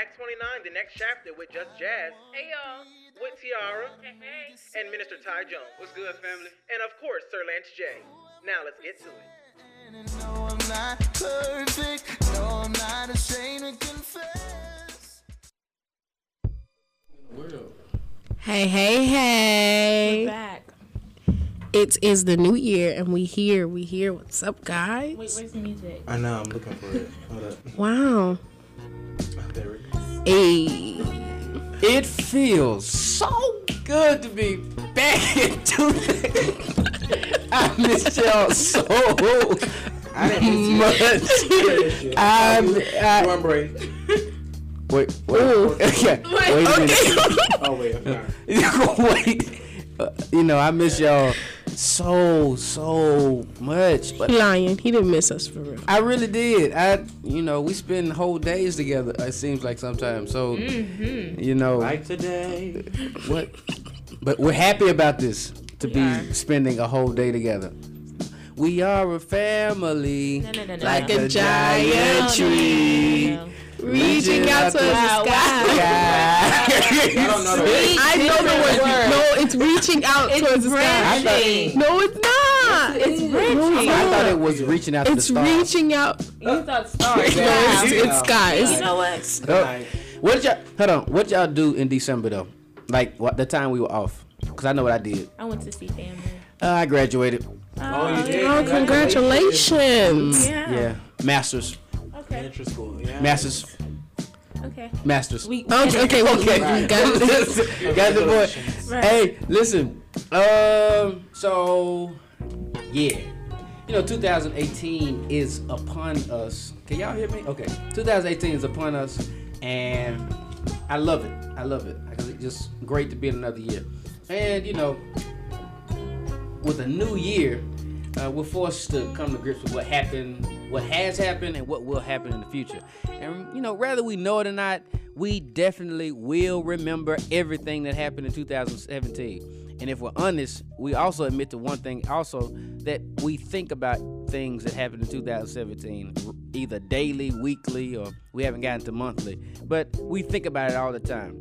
Acts 29, the next chapter with Just Jazz, Hey y'all. with Tiara, Hey hey. and Minister Ty Jones. What's good, family? And of course, Sir Lance J. Now let's get to it. No, I'm not perfect. No, I'm not ashamed to confess. Hey, hey, hey. Back. It is the new year and we here. We here. What's up, guys? Wait, where's the music? I know, I'm looking for it. Hold up. Wow. There it is. Hey. It feels so good to be back into the. I miss y'all so I miss you. much. I'm. I, One break. wait, wait, okay, wait a minute. Oh, wait, I'm fine. wait. Uh, you know, I miss y'all so so much, but Lion. He didn't miss us for real. I really did. I, you know, we spend whole days together. It seems like sometimes. So, mm-hmm. you know, Like today. what? But we're happy about this to be are. spending a whole day together. We are a family, No, no, no, no, like no. a giant tree. Reaching out to the Wow, sky. I don't know the words. I know the word. No, it's reaching out towards the sky. branching. No, it's not. It's branching. I thought it was reaching out to the It's stars. reaching out. You thought stars. No, it's, Yeah. it's skies. You know what? Oh, what did y'all? Hold on. What y'all do in December though? Like what the time we were off? Cause I know what I did. I went to see family. Uh, I graduated. Oh, you did? Oh, congratulations. Yeah. Yeah, masters, Okay. Elementary school. Yeah. masters, Okay. masters. We, Oh, okay, well, we got it. Got the boy. Right. Hey, listen. Um. So, yeah. You know, 2018 is upon us. Can y'all hear me? Okay. 2018 is upon us, and I love it. I love it. Because it's just great to be in another year. And you know, with a new year, uh, we're forced to come to grips with what happened, what has happened, and what will happen in the future. And you know, whether we know it or not, we definitely will remember everything that happened in 2017. And if we're honest, we also admit to one thing also that we think about things that happened in 2017 either daily, weekly, or we haven't gotten to monthly. But we think about it all the time.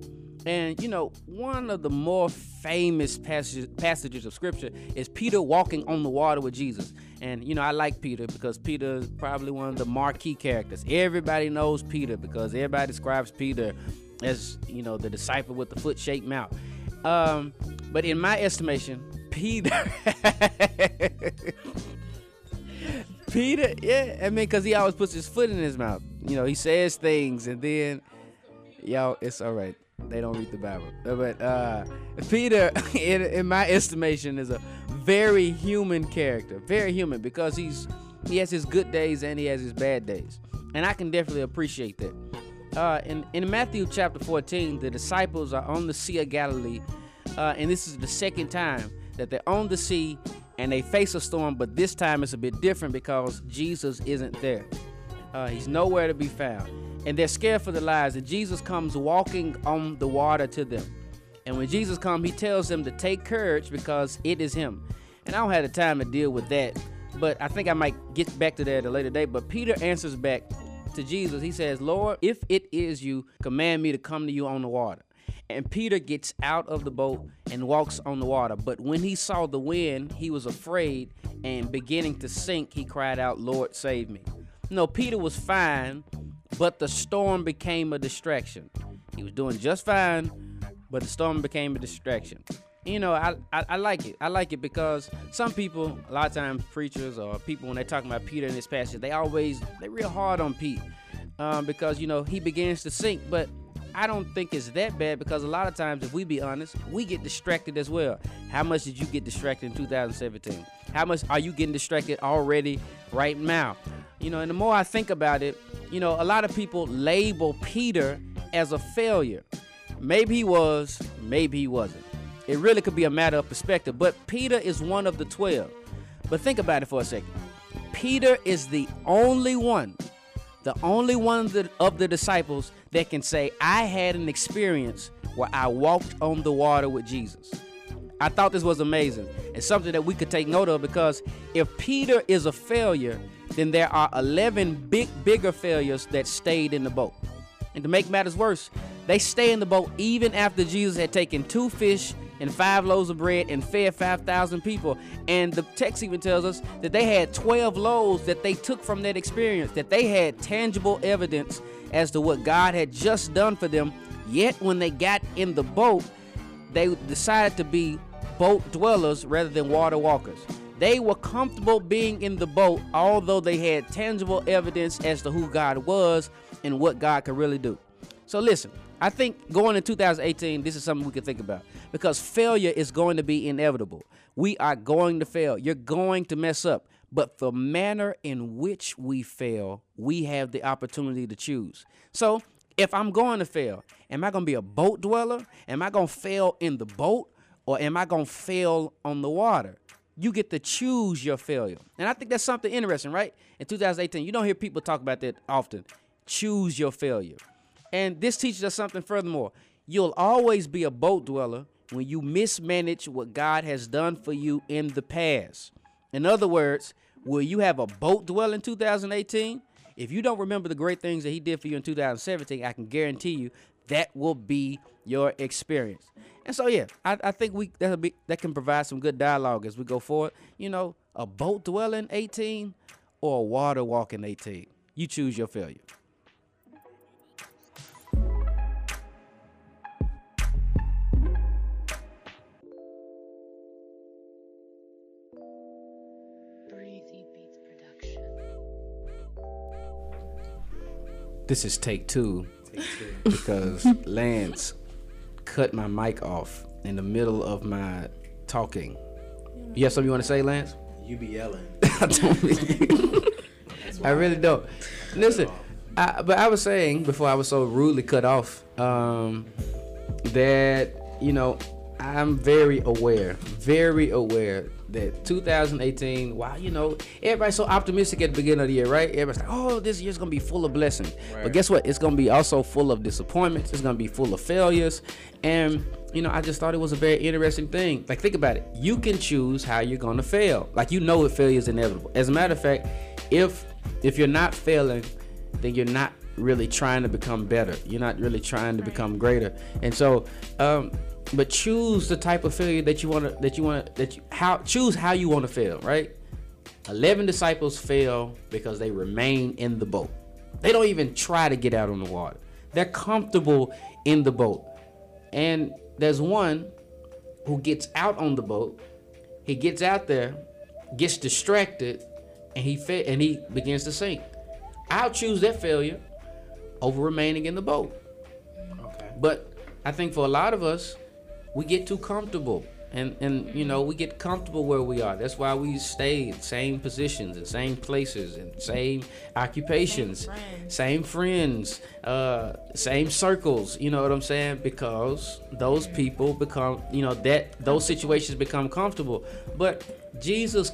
And you know, one of the more famous passages, passages of scripture is Peter walking on the water with Jesus. And you know, I like Peter because Peter is probably one of the marquee characters. Everybody knows Peter because everybody describes Peter as you know the disciple with the foot-shaped mouth. Um, but in my estimation, Peter. Peter, yeah, I mean, because he always puts his foot in his mouth. You know, he says things and then, y'all, it's all right. They don't read the Bible. Uh, But uh, Peter, in, in my estimation, is a very human character. Very human because he's he has his good days and he has his bad days. And I can definitely appreciate that. Uh, in, in Matthew chapter 14, the disciples are on the Sea of Galilee. Uh, and this is the second time that they're on the sea and they face a storm, but this time it's a bit different because Jesus isn't there. Uh, he's nowhere to be found. And they're scared for their lives. And Jesus comes walking on the water to them. And when Jesus comes, he tells them to take courage because it is him. And I don't have the time to deal with that. But I think I might get back to that at a later date. But Peter answers back to Jesus. He says, Lord, if it is you, command me to come to you on the water. And Peter gets out of the boat and walks on the water. But when he saw the wind, he was afraid and beginning to sink, he cried out, Lord, save me. No, Peter was fine, but the storm became a distraction. He was doing just fine, but the storm became a distraction. You know, I, I, I like it. I like it because some people, a lot of times preachers or people when they're talking about Peter in this passage, they always they real hard on Pete um, because you know he begins to sink. But I don't think it's that bad because a lot of times, if we be honest, we get distracted as well. How much did you get distracted in 2017? How much are you getting distracted already right now? You know, and the more I think about it, you know, a lot of people label Peter as a failure. Maybe he was, maybe he wasn't. It really could be a matter of perspective. But Peter is one of the 12. But think about it for a second. Peter is the only one, the only one of the, of the disciples that can say, I had an experience where I walked on the water with Jesus. I thought this was amazing and something that we could take note of because if Peter is a failure, then there are 11 big, bigger failures that stayed in the boat. And to make matters worse, they stay in the boat even after Jesus had taken two fish and five loaves of bread and fed 5,000 people. And the text even tells us that they had 12 loaves that they took from that experience, that they had tangible evidence as to what God had just done for them. Yet when they got in the boat, they decided to be boat dwellers rather than water walkers. They were comfortable being in the boat, although they had tangible evidence as to who God was and what God could really do. So, listen, I think going in 2018, this is something we can think about because failure is going to be inevitable. We are going to fail. You're going to mess up. But the manner in which we fail, we have the opportunity to choose. So, if I'm going to fail, am I going to be a boat dweller? Am I going to fail in the boat? Or am I going to fail on the water? You get to choose your failure. And I think that's something interesting, right? In 2018, you don't hear people talk about that often. Choose your failure. And this teaches us something furthermore. You'll always be a boat dweller when you mismanage what God has done for you in the past. In other words, will you have a boat dwell in 2018? If you don't remember the great things that he did for you in 2017, I can guarantee you that will be your experience. And so yeah, I, I think we that'll be that can provide some good dialogue as we go forward. You know, a boat dwelling 18 or a water walking 18. You choose your failure. This is take two because Lance cut my mic off in the middle of my talking. You have something you want to say, Lance? You be yelling. I don't really. I really don't. Listen, I, but I was saying before I was so rudely cut off um, that you know I'm very aware, very aware that 2018. Wow, you know everybody's so optimistic at the beginning of the year, right? Everybody's like, oh, this year's gonna be full of blessings. But guess what? It's gonna be also full of disappointments. It's gonna be full of failures, and you know I just thought it was a very interesting thing. Like think about it. You can choose how you're gonna fail. Like you know, that failure is inevitable. As a matter of fact, if if you're not failing, then you're not really trying to become better. You're not really trying to become greater. And so, um, but choose the type of failure that you want to that you want to that you how choose how you want to fail. Right? Eleven disciples fail because they remain in the boat. They don't even try to get out on the water. They're comfortable in the boat. And there's one who gets out on the boat. He gets out there, gets distracted, and he fa- and he begins to sink. I'll choose that failure over remaining in the boat. Okay. But I think for a lot of us, we get too comfortable. And, and you know we get comfortable where we are. That's why we stay in same positions and same places and same occupations, Same friends. same friends, uh, same circles. You know what I'm saying? Because those people become, you know, that those situations become comfortable. But Jesus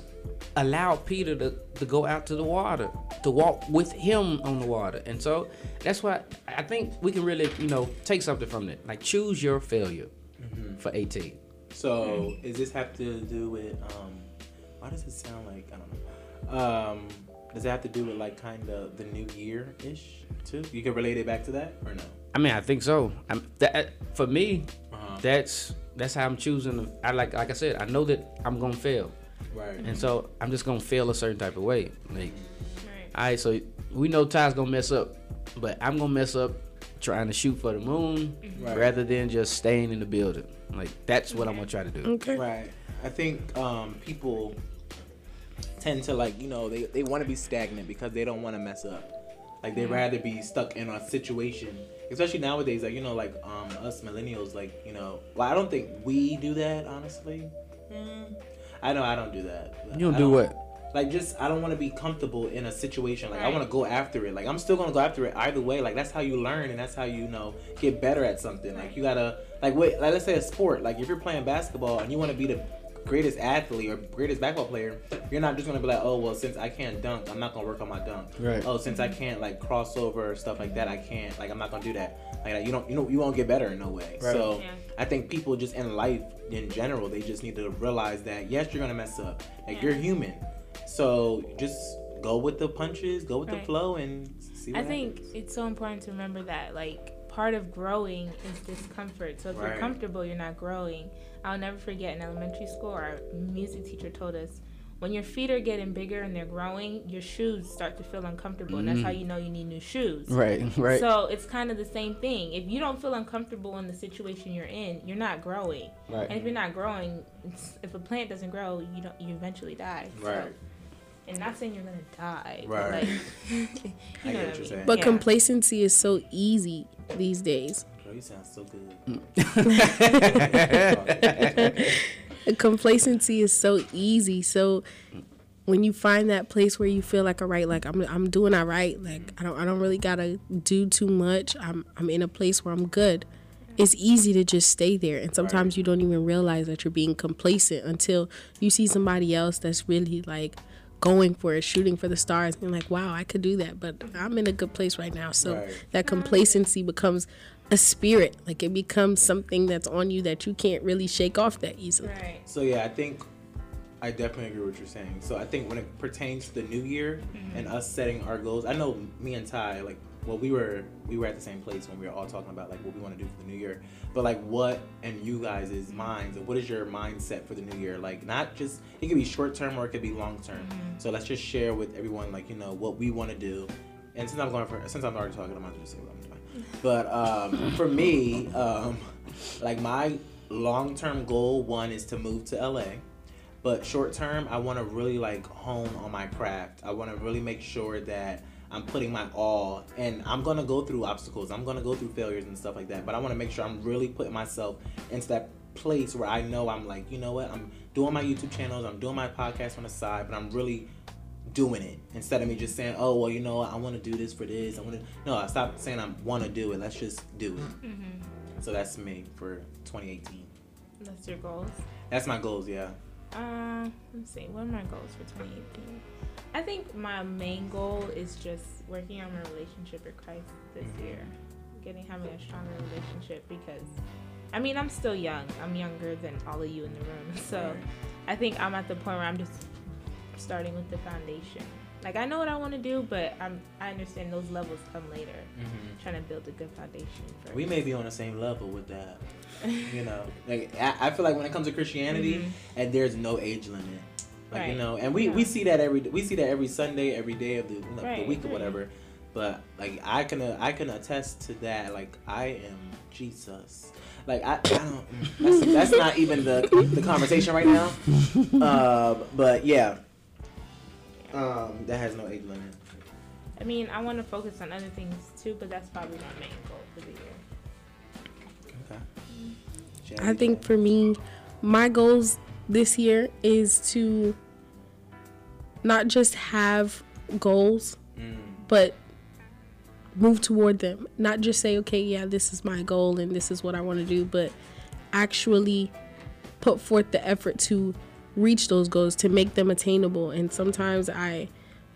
allowed Peter to, to go out to the water, to walk with him on the water. And so that's why I think we can really, you know, take something from that. Like choose your failure for 18. So, is this have to do with um? Why does it sound like I don't know? Um, does it have to do with like kind of the new year ish too? You can relate it back to that or no? I mean, I think so. I'm, that, for me, Uh-huh. that's that's how I'm choosing. To, I like like I said, I know that I'm gonna fail, Right. and so I'm just gonna fail a certain type of way. Like, Right. all right, so we know Ty's gonna mess up, but I'm gonna mess up trying to shoot for the moon Right. rather than just staying in the building. Like that's what I'm gonna try to do. Okay. Right. I think um, people tend to like you know they, they want to be stagnant because they don't want to mess up. Like they'd rather be stuck in a situation, especially nowadays. Like you know, like um, us millennials, like you know. Well, I don't think we do that honestly. Mm, I know I don't do that. You don't I do what? Like just I don't want to be comfortable in a situation. Like I want to go after it. Like I'm still gonna go after it either way. Like that's how you learn and that's how you, you know get better at something. Like you gotta like wait. Like let's say a sport. Like if you're playing basketball and you want to be the greatest athlete or greatest basketball player, you're not just gonna be like, oh well, since I can't dunk, I'm not gonna work on my dunk. Right. Oh, since I can't like cross over or stuff like that, I can't. Like I'm not gonna do that. Like you don't, you know, you won't get better in no way. Right. So Yeah. I think people just in life in general, they just need to realize that yes, you're gonna mess up. Like Yeah. you're human. So just go with the punches, go with the flow, and See what I what think happens. it's so important to remember that like part of growing is discomfort. So if Right. you're comfortable, you're not growing. I'll never forget in elementary school, our music teacher told us when your feet are getting bigger and they're growing, your shoes start to feel uncomfortable, and that's how mm. you know you need new shoes. Right, right. So it's kind of the same thing. If you don't feel uncomfortable in the situation you're in, you're not growing. Right. And if you're not growing, it's, if a plant doesn't grow, you don't. You eventually die. So- Right. And not saying you're gonna die. but, Right. Like, you I know get what I you're mean. saying. But Yeah. complacency is so easy these days. Girl, you sound so Mm. good. complacency is so easy. So when you find that place where you feel like all right, like I'm I'm doing all right, like I don't I don't really gotta do too much. I'm I'm in a place where I'm good. It's easy to just stay there, and sometimes you don't even realize that you're being complacent until you see somebody else that's really like going for it, shooting for the stars, and like, wow, I could do that, but I'm in a good place right now. So Right. that complacency becomes a spirit, like it becomes something that's on you that you can't really shake off that easily. Right. So yeah, I think I definitely agree with what you're saying. So I think when it pertains to the new year mm-hmm. and us setting our goals, I know me and Ty, like, well, we were we were at the same place when we were all talking about like what we want to do for the new year. But like, what and you guys' minds and what is your mindset for the new year? Like, not just it could be short term or it could be long term. So let's just share with everyone like you know what we want to do. And since I'm going for since I'm already talking, I'm not just say what I'm doing. But um, for me, um, like my long term goal one is to move to LA. But short term, I want to really like hone on my craft. I want to really make sure that I'm putting my all, and I'm gonna go through obstacles. I'm gonna go through failures and stuff like that. But I want to make sure I'm really putting myself into that place where I know I'm like, you know what, I'm doing my YouTube channels, I'm doing my podcast on the side, but I'm really doing it instead of me just saying, oh well, you know, what, I want to do this for this. I want to. No, I stop saying I want to do it. Let's just do it. So that's me for 2018. That's your goals. That's my goals. Yeah. Uh, let's see. What are my goals for 2018? I think my main goal is just working on my relationship with Christ this mm-hmm. year, getting having a stronger relationship because, I mean, I'm still young. I'm younger than all of you in the room, so I think I'm at the point where I'm just starting with the foundation. Like I know what I want to do, but I'm I understand those levels come later. Mm-hmm. Trying to build a good foundation first. Mm-hmm. We may be on the same level with that. You know, like I, I feel like when it comes to Christianity, and there's no age limit. Like you know, and we, we see that every we see that every Sunday, every day of the, you know, the Right, week or whatever. But like I can uh, I can attest to that. Like I am Jesus. Like I, I don't. That's, that's not even the the conversation right now. Uh, but yeah, um, that has no age limit. I mean, I want to focus on other things too, but that's probably my main goal for the year. Okay. I think for me, my goals this year is to not just have goals, Mm. but move toward them. Not just say, okay, yeah, this is my goal and this is what I want to do, but actually put forth the effort to reach those goals, to make them attainable. And sometimes I,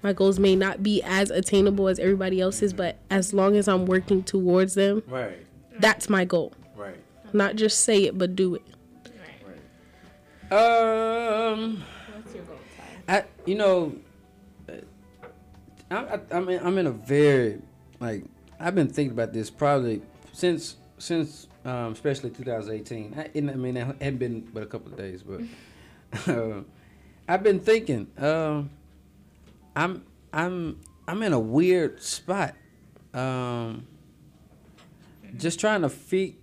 my goals may not be as attainable as everybody else's, but as long as I'm working towards them, Right. that's my goal. Right. Not just say it, but do it. Right. Right. Um, What's your goal, Ty? I you know, uh, I, I, I'm in, I'm in a very like I've been thinking about this probably since since um, especially 2018. I, I mean, it hadn't been but a couple of days, but uh, I've been thinking. Um, I'm I'm I'm in a weird spot. Um, just trying to fig.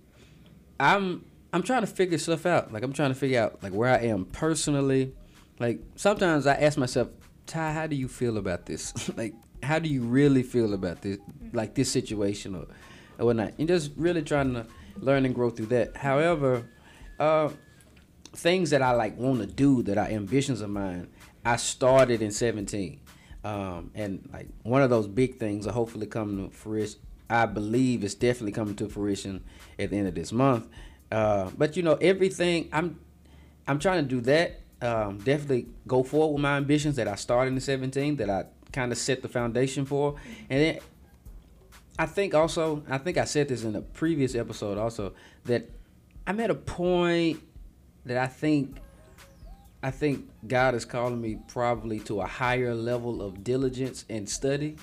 I'm I'm trying to figure stuff out. Like I'm trying to figure out like where I am personally. Like sometimes I ask myself, Ty, how do you feel about this? like how do you really feel about this like this situation or, or whatnot? And just really trying to learn and grow through that. However, uh things that I like want to do that are ambitions of mine, I started in 17. Um, and like one of those big things will hopefully come to fruition. I believe it's definitely coming to fruition at the end of this month. Uh, but you know, everything I'm I'm trying to do that. Um, definitely go forward with my ambitions that I started in 17 that I kind of set the foundation for. And then I think also, I think I said this in a previous episode also, that I'm at a point that I think I think God is calling me probably to a higher level of diligence and study.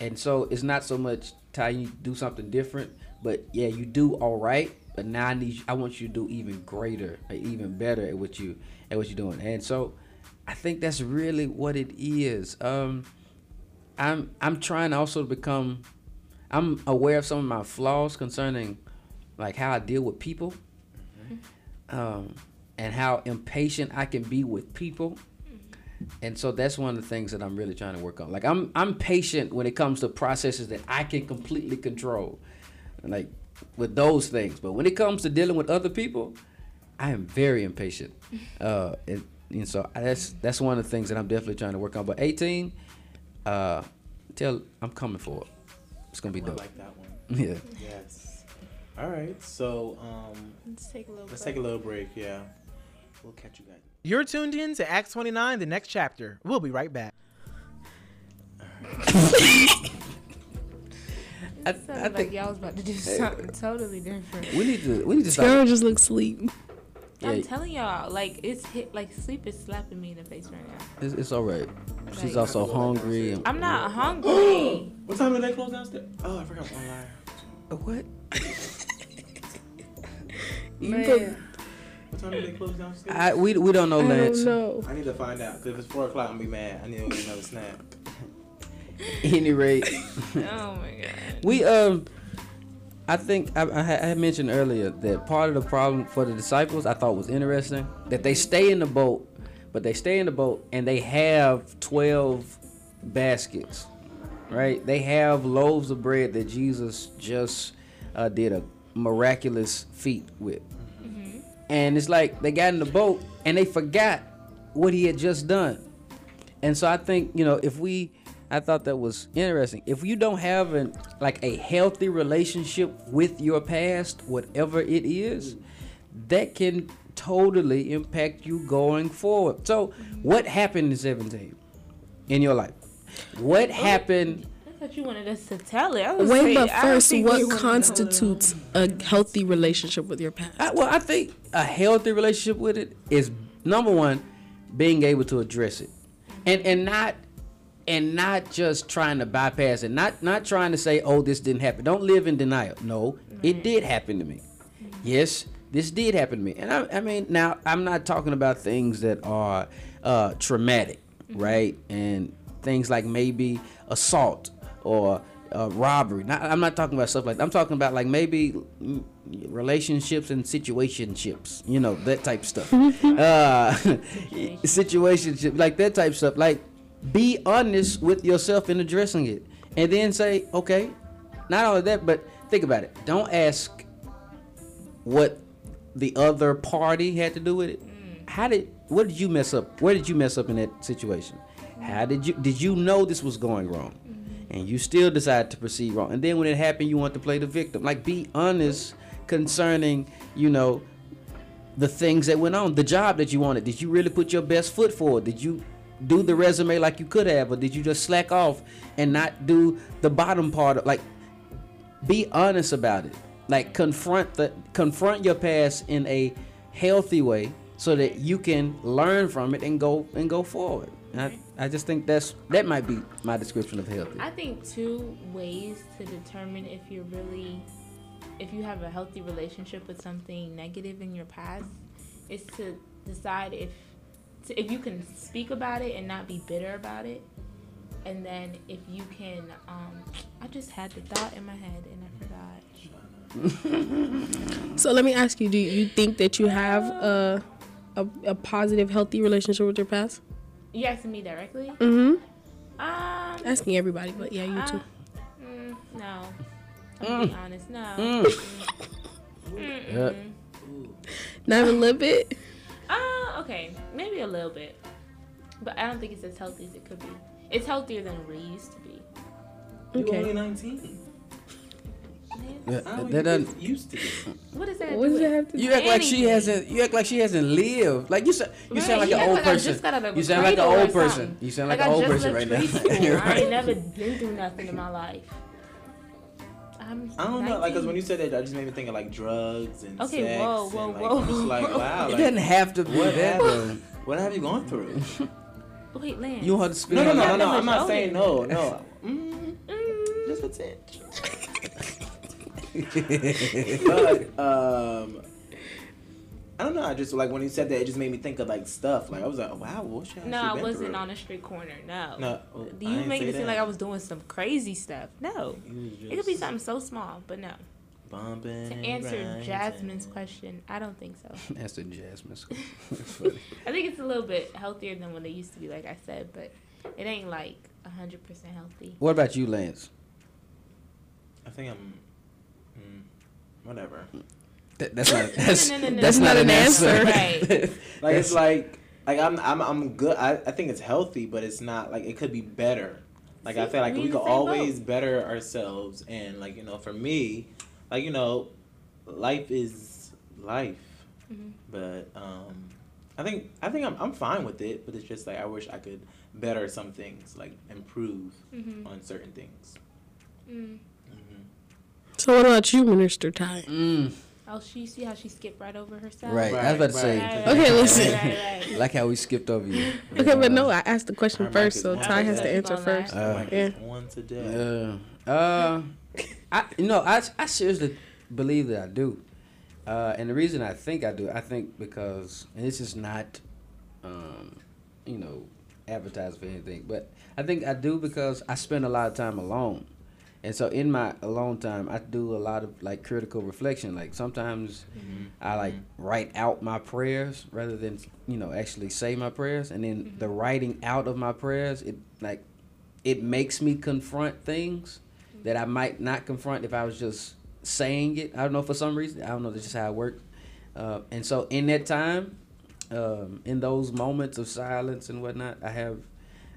and so it's not so much telling you do something different, but yeah, you do all right. But now I need, I want you to do even greater, or even better at what you at what you're doing. And so, I think that's really what it is. Um, I'm I'm trying also to become. I'm aware of some of my flaws concerning, like how I deal with people, um, and how impatient I can be with people. And so that's one of the things that I'm really trying to work on. Like I'm I'm patient when it comes to processes that I can completely control. Like with those things. But when it comes to dealing with other people, I am very impatient. Uh and, and so that's that's one of the things that I'm definitely trying to work on. But 18, uh tell I'm coming for it. It's gonna be I like that one. Yeah. Yes. All right. So um, Let's take a little. let's break. take a little break. Yeah. We'll catch you guys. You're tuned in to Acts 29, the next chapter. We'll be right back. I, It I like think y'all was about to do something totally different. we need to we need to Tiara start. just looks asleep. I'm telling y'all, like it's hit, like sleep is slapping me in the face right now. It's, it's all right. She's Like- also hungry. And, I'm not hungry. What time did they close downstairs? Oh, I forgot one line. what? Man. What time did they close downstairs? I we we don't know, I Lance. don't know. I need to find out. Cause if it's four o'clock, I'm gonna be mad. I need to get another snack. Any rate. oh my god. We um, I think I, I had mentioned earlier that part of the problem for the disciples I thought was interesting that they stay in the boat, but they stay in the boat and they have twelve baskets, right? They have loaves of bread that Jesus just uh, did a miraculous feat with, and it's like they got in the boat and they forgot what he had just done. And so I think, you know, if we I thought that was interesting. If you don't have an like a healthy relationship with your past, whatever it is, that can totally impact you going forward. So, what happened in 17 in your life? What oh, happened? I thought you wanted us to tell it. I was Wait, saying, but first, think what wanted to hold it constitutes a healthy relationship with your past? I, well, I think a healthy relationship with it is number one, being able to address it, and and not and not just trying to bypass it. Not not trying to say, oh, this didn't happen. Don't live in denial. No, it did happen to me. Yes, this did happen to me. And I, I mean, now I'm not talking about things that are uh, traumatic, right? And things like maybe assault or uh, robbery. Not, I'm not talking about stuff like that. I'm talking about like maybe relationships and situationships. You know that type stuff. uh, situationship, like that type stuff. Like be honest with yourself in addressing it, and then say, okay. Not only that, but think about it. Don't ask what the other party had to do with it. Mm. How did what did you mess up? Where did you mess up in that situation? How did you did you know this was going wrong? Mm-hmm. And you still decided to proceed wrong. And then when it happened, you want to play the victim. Like be honest concerning, you know, the things that went on, the job that you wanted. Did you really put your best foot forward? Did you do the resume like you could have, or did you just slack off and not do the bottom part? Of, like, be honest about it. Like confront the confront your past in a healthy way, so that you can learn from it and go and go forward. And I, I just think that's that might be my description of healthy. I think two ways to determine if you're really, if you have a healthy relationship with something negative in your past, is to decide if, to, if you can speak about it and not be bitter about it, and then if you can, um, I just had the thought in my head and I forgot. So let me ask you: Do you think that you have a a, a positive, healthy relationship with your past? You asking me directly? Mm-hmm. Um, Asking everybody, but yeah, you too. uh, mm, no. I'm gonna be honest. No. Mm. Yeah. Not even a little bit. Uh, okay, maybe a little bit, but I don't think it's as healthy as it could be. It's healthier than we used to be. You Okay. only 19. Yeah, How that you doesn't. used to this? What does that? What do does that have to? You act like she hasn't. You act like she hasn't lived. Like you sound. You sound like you an old like person. just got out of You sound like an old person. You sound like, I an old person right now. preschool. You're I ain't never been through nothing in my life. I'm I don't know, like, cause when you said that, that just made me think of like drugs and Okay, sex. whoa, whoa, and, like, whoa. I'm just like, wow, It like, doesn't have to be what that. happened? What have you gone through? Wait, Lance. You want to spit No, no, on no, no, no. I'm not saying no, no. Mm, Mm, magnificent. but um, I don't know. I just like when you said that, it just made me think of like stuff. Like I was like, wow, what should No, I wasn't on a street corner. No. No, oh, I You didn't make say it seem like I was doing some crazy stuff. No. You It could be something so small, but no. bumping To answer grinding. Jasmine's question, I don't think so. That's the Jasmine school. I think it's a little bit healthier than when they used to be, like I said, but it ain't like 100% healthy. What about you, Lance? I think I'm. Mm, whatever. That, that's not. That's, no, no, no, that's no, not no, an no, answer. Right. Like it's like like I'm I'm I'm good. I, I think it's healthy, but it's not like it could be better. Like I feel like we we could always boat. better ourselves, and like you know, for me, like you know, life is life. Mhm. But um, I think I think I'm I'm fine with it. But it's just like I wish I could better some things, like improve hmm on certain things. Mm. hmm So what about you, Minister Ty? Mm, Oh, she see how she skipped right over herself. right. I was about to say. Right, Okay, right, listen. Right, right. Like how we skipped over you. Okay, but no, I asked the question first, so on Ty has to answer first. lie. Uh, yeah. yeah. On today. Uh, uh, I you know I I seriously believe that I do, uh, and the reason I think I do, I think because and this is not, um, you know, advertised for anything, but I think I do because I spend a lot of time alone, and so in my alone time, I do a lot of like critical reflection. Like sometimes Mhm. I like write out my prayers rather than you know actually say my prayers, and then the writing out of my prayers, it like it makes me confront things that I might not confront if I was just saying it. I don't know for some reason. I don't know. That's just how it works. Uh, and so in that time, um, in those moments of silence and whatnot, I have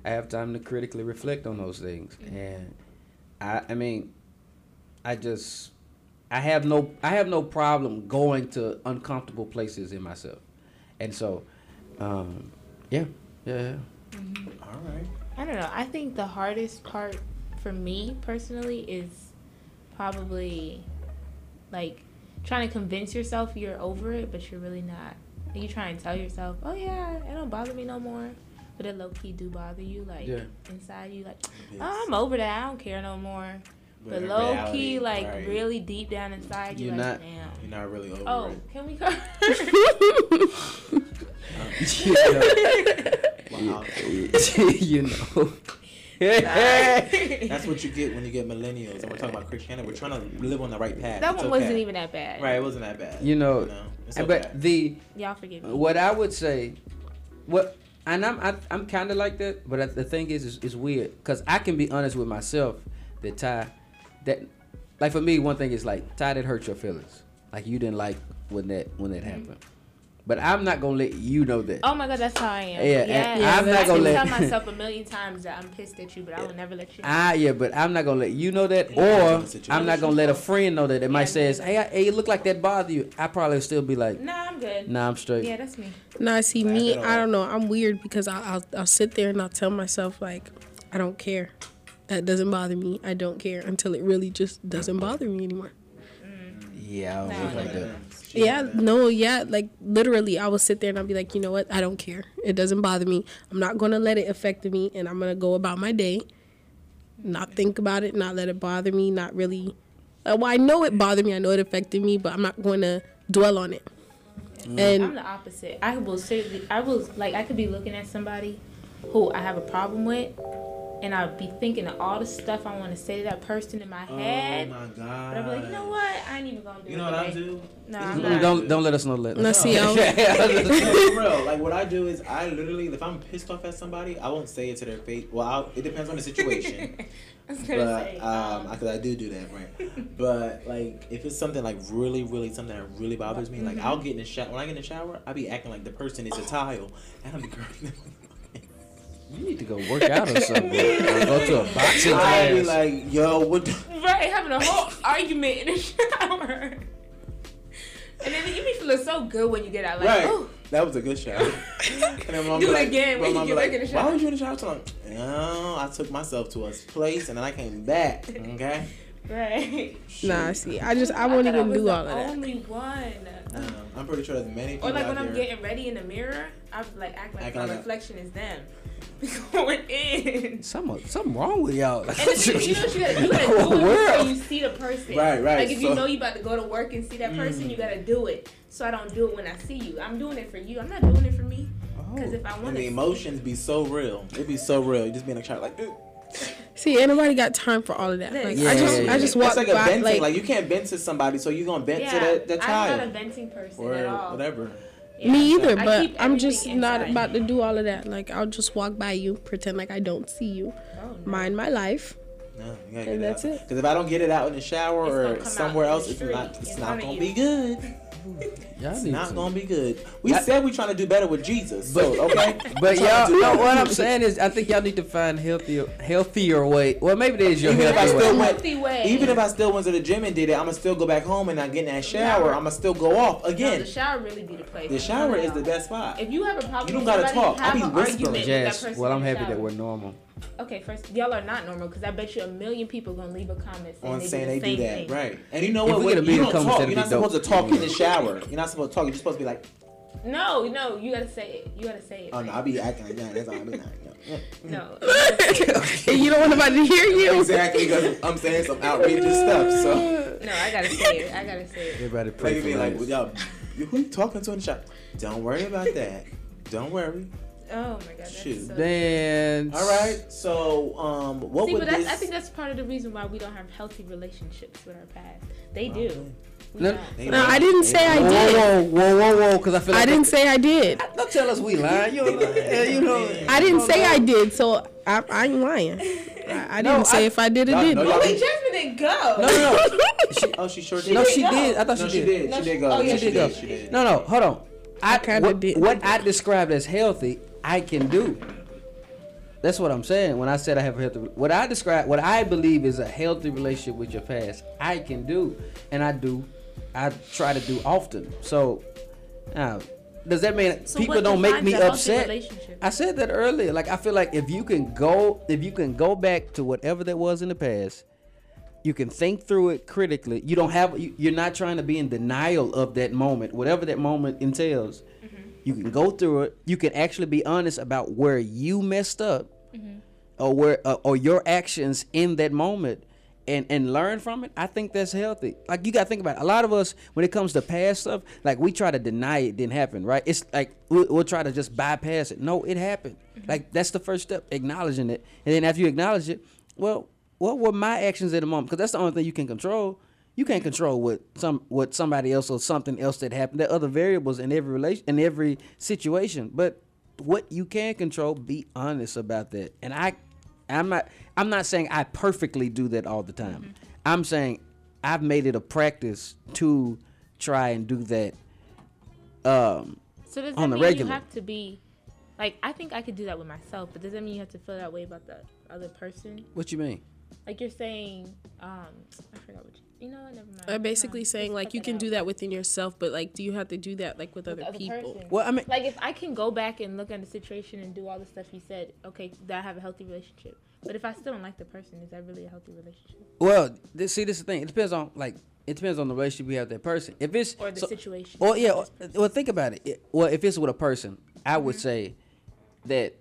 I have time to critically reflect on those things. And I I mean, I just I have no I have no problem going to uncomfortable places in myself. And so, um, yeah, yeah, yeah. All right. I don't know. I think the hardest part for me personally is probably like trying to convince yourself you're over it, but you're really not. And you try and tell yourself, "Oh yeah, it don't bother me no more," but it low key do bother you, like Yeah. inside you, like, "Oh, I'm over that. I don't care no more." But in low reality, key, like right, really deep down inside, you're, You're like, not- "Damn." You're not really over Oh, it. can we go? Wow. you know. That's what you get when you get millennials, and we're talking about Christianity. We're trying to live on the right path. that It's one wasn't okay. even that bad. right. It wasn't that bad. You know, it's And okay. But the Y'all forgive me. what I would say, what and I'm I, I'm kind of like that, but the thing is, is, it's weird because I can be honest with myself that Ty, that like for me, one thing is like Ty that hurt your feelings, like you didn't like when that when that mm-hmm. happened, but I'm not gonna let you know that. Oh my god, that's how I am. Yeah, Yeah, and I'm not I gonna can let- tell myself a million times that I'm pissed at you, but I will never let you. know. Ah, yeah, but I'm not gonna let you know that, or it's a situation. I'm not gonna let a friend know that. It might Yeah, says, me "Hey, I, hey, it look like that bother you." I probably still be like, Nah, I'm good. "Nah, I'm straight." Yeah, that's me. Nah, see Laugh me, I don't know. I'm weird because I'll, I'll I'll sit there and I'll tell myself like, I don't care. That doesn't bother me. I don't care until it really just doesn't bother me anymore. Yeah, I don't Nah. look like that. She Yeah, that. no, yeah, like literally, I will sit there and I'll be like, you know what? I don't care. It doesn't bother me. I'm not gonna let it affect me, and I'm gonna go about my day, not think about it, not let it bother me, not really. Uh, well, I know it bothered me. I know it affected me, but I'm not going to dwell on it. and I'm the opposite. I will seriously, I will like, I could be looking at somebody who I have a problem with, and I'll be thinking of all the stuff I want to say to that person in my head. Oh my but I'll be like, you know what? I ain't even gonna do You it. know what I do? No, I'm not. Don't do. don't let us know. Let Let's see how. No, for real. Like what I do is I literally, if I'm pissed off at somebody, I won't say it to their face. Well, I'll, it depends on the situation. I was gonna but say, um, um, because I do do that, right? but like, if it's something like really, really something that really bothers me, like I'll get in the shower. When I get in the shower, I'll be acting like the person is a tile, and I'll be grabbing them. You need to go work out or something. or go to a boxing I'll be class. like, yo, what? The- right, having a whole argument in the shower. And then you be feeling so good when you get out, like, right. oh, That was a good shower. and then mom Do it like, again when my you mom get be back in the shower. Why shower." was you in the shower? So I'm like, no, I took myself to a place and then I came back. Okay. Right. Nah, see, I just I won't thought even was do the all of that. Only one. No, I'm pretty sure there's many people Or like out when I'm there. getting ready in the mirror, I'm like act like Acting my like reflection is them. Going in. Something, something wrong with y'all. And the thing you know what you gotta, you gotta do it world? before you see the person. Right, right, Like if you know you about to go to work and see that mm. person, you gotta do it. So I don't do it when I see you. I'm doing it for you. I'm not doing it for me. Oh, because if I want and the to, emotions be so real. It be so real. You just be in a car like, "Ooh." See, ain't nobody got time for all of that. Like Yeah, I just yeah, I just walk like a by venting. like, Like, you can't vent to somebody, so you are gonna vent yeah, to the, the I'm not a venting person or at all. whatever. Yeah. me either, I but I'm just everything not about to do all of that. Like I'll just walk by you, pretend like I don't see you, Oh, no. mind my life. No, you gotta get And it that's out. it. Because if I don't get it out in the shower It's or somewhere else, it's not. It's in not gonna you. be good. Y'all It's not to- gonna be good. We Yeah. said we're trying to do better with Jesus. So okay. But y'all, no, what I'm saying is, I think y'all need to find healthier, healthier way. Well, maybe there's your Even if still way. went, Healthy way. even if I still went to the gym and did it, I'm gonna still go back home and not get in that shower. I'm gonna still go off No, again. the shower really be the place. The shower is the best spot. If you have a problem, You don't gotta talk. I'll be whispering. argument Yes. Well, I'm in the happy that we're normal. Okay, first, y'all are not normal because I bet you a million people gonna leave a comment saying on they saying do they the do same that, thing. right? And you know If what? we When get a you million don't comments, talk. that'd You're not be supposed to talk in the shower. You're not supposed to talk. You're supposed to be like, No, no, you gotta say it. You gotta say it. oh no, I'll be acting like that. That's all I'll be like. Yeah. No. you gotta say it. you don't want nobody to hear you. Exactly, because I'm saying some outrageous stuff. So No, I gotta say it. I gotta say it. Everybody like, pray you for be like, us. well, y'all, who you talking to in the shop? Don't worry about that. Don't worry. Oh my god, that's Shoot. so. Dance. All right. So, um, what See, would but that's, this? I think that's part of the reason why we don't have healthy relationships with our past. They do. We No- No, I didn't say I did. whoa, whoa, whoa, whoa! Because I feel like I didn't say I did. Don't tell us we lying. You, yeah, you know. I didn't say I did, so I, I ain't lying. I, I didn't No, say I- if I did or didn't. no, y'all- Jasmine didn't go. No, no, no. oh, she sure did. No, she did go. did. I thought No, she she did. did. No, She she- did go. oh, yeah, Yeah, She she did go. She did. No, no, hold on. I, kinda did. what I described as healthy, I can do. That's what I'm saying when I said I have a healthy. What I describe, what I believe is a healthy relationship with your past, I can do, and I do. I try to do often. So, now, does that mean So people don't make me upset? I said that earlier. Like I feel like if you can go, if you can go back to whatever that was in the past, you can think through it critically. You don't have, you, you're not trying to be in denial of that moment, whatever that moment entails. You can go through it. You can actually be honest about where you messed up, or where, uh, or your actions in that moment. And, and learn from it. I think that's healthy. Like you gotta think about it. A lot of us, when it comes to past stuff, like we try to deny it didn't happen, right? It's like we'll, we'll try to just bypass it. No, it happened. Like that's the first step, acknowledging it. And then after you acknowledge it, well, what were my actions at the moment? Because that's the only thing you can control. You can't control what some what somebody else or something else that happened. There are other variables in every relation in every situation. But what you can control, be honest about that. And I I'm not I'm not saying I perfectly do that all the time. I'm saying I've made it a practice to try and do that. Um So does that on the mean regular. you have to be like I think I could do that with myself, but does that mean you have to feel that way about the other person? what you mean? Like you're saying, um, I forgot what you, you know. Never mind. I'm basically Never saying like you can out. do that within yourself, but like, do you have to do that like with With other other people? person. Well, I mean Like if I can go back and look at the situation and do all the stuff you said, okay, that I have a healthy relationship. But if I still don't like the person, is that really a healthy relationship well, this, see this is the thing. It depends on like it depends on the relationship you have with that person. If it's or the so- situation? Well, yeah. Well, think about it. it. Well, if it's with a person, I would mm-hmm. say that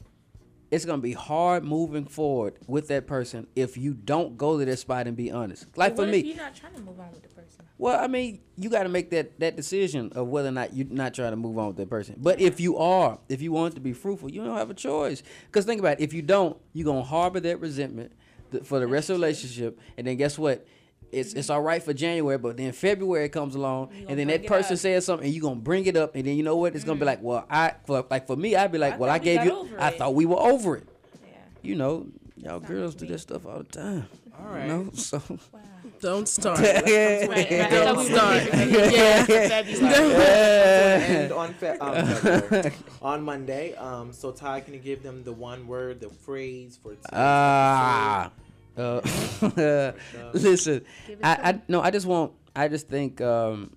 it's gonna be hard moving forward with that person if you don't go to that spot and be honest. Like for me, you're not trying to move on with the person? well, I mean, you got to make that that decision of whether or not you're not trying to move on with that person. But if you are, if you want to be fruitful, you don't have a choice. Because think about it. If you don't, you're gonna harbor that resentment th- for the rest of the relationship, and then guess what? It's, it's all right for January, but then February comes along, and then that person says something, and you're gonna bring it up, and then you know what? It's gonna be like, well, I for, like for me, I'd be like, I well, I gave you, I it. thought we were over it. Yeah. You know, y'all not girls do me. that stuff all the time. All right. You know, so Wow. Don't start. Right, right. I thought we were start. different. Yeah. And on fe- um, February. on Monday. Um, so Ty, can you give them the one word, the phrase for today's Ah. Uh, listen, I, I no, I just want, I just think, um,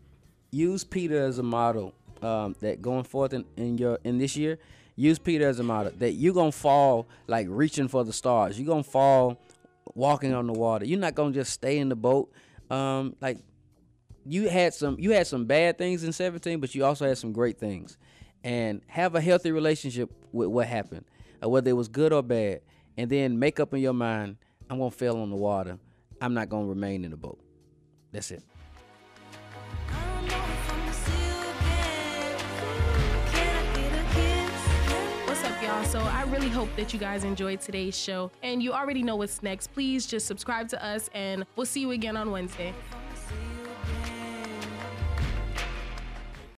use Peter as a model. Um, that going forth in, in your in this year, use Peter as a model. That you're gonna fall like reaching for the stars. You're gonna fall walking on the water. You're not gonna just stay in the boat. Um, like you had some you had some bad things in 17, but you also had some great things. And have a healthy relationship with what happened, uh, whether it was good or bad, and then make up in your mind, I'm gonna fail on the water. I'm not gonna remain in the boat. That's it. What's up, y'all? So, I really hope that you guys enjoyed today's show and you already know what's next. Please just subscribe to us and we'll see you again on Wednesday.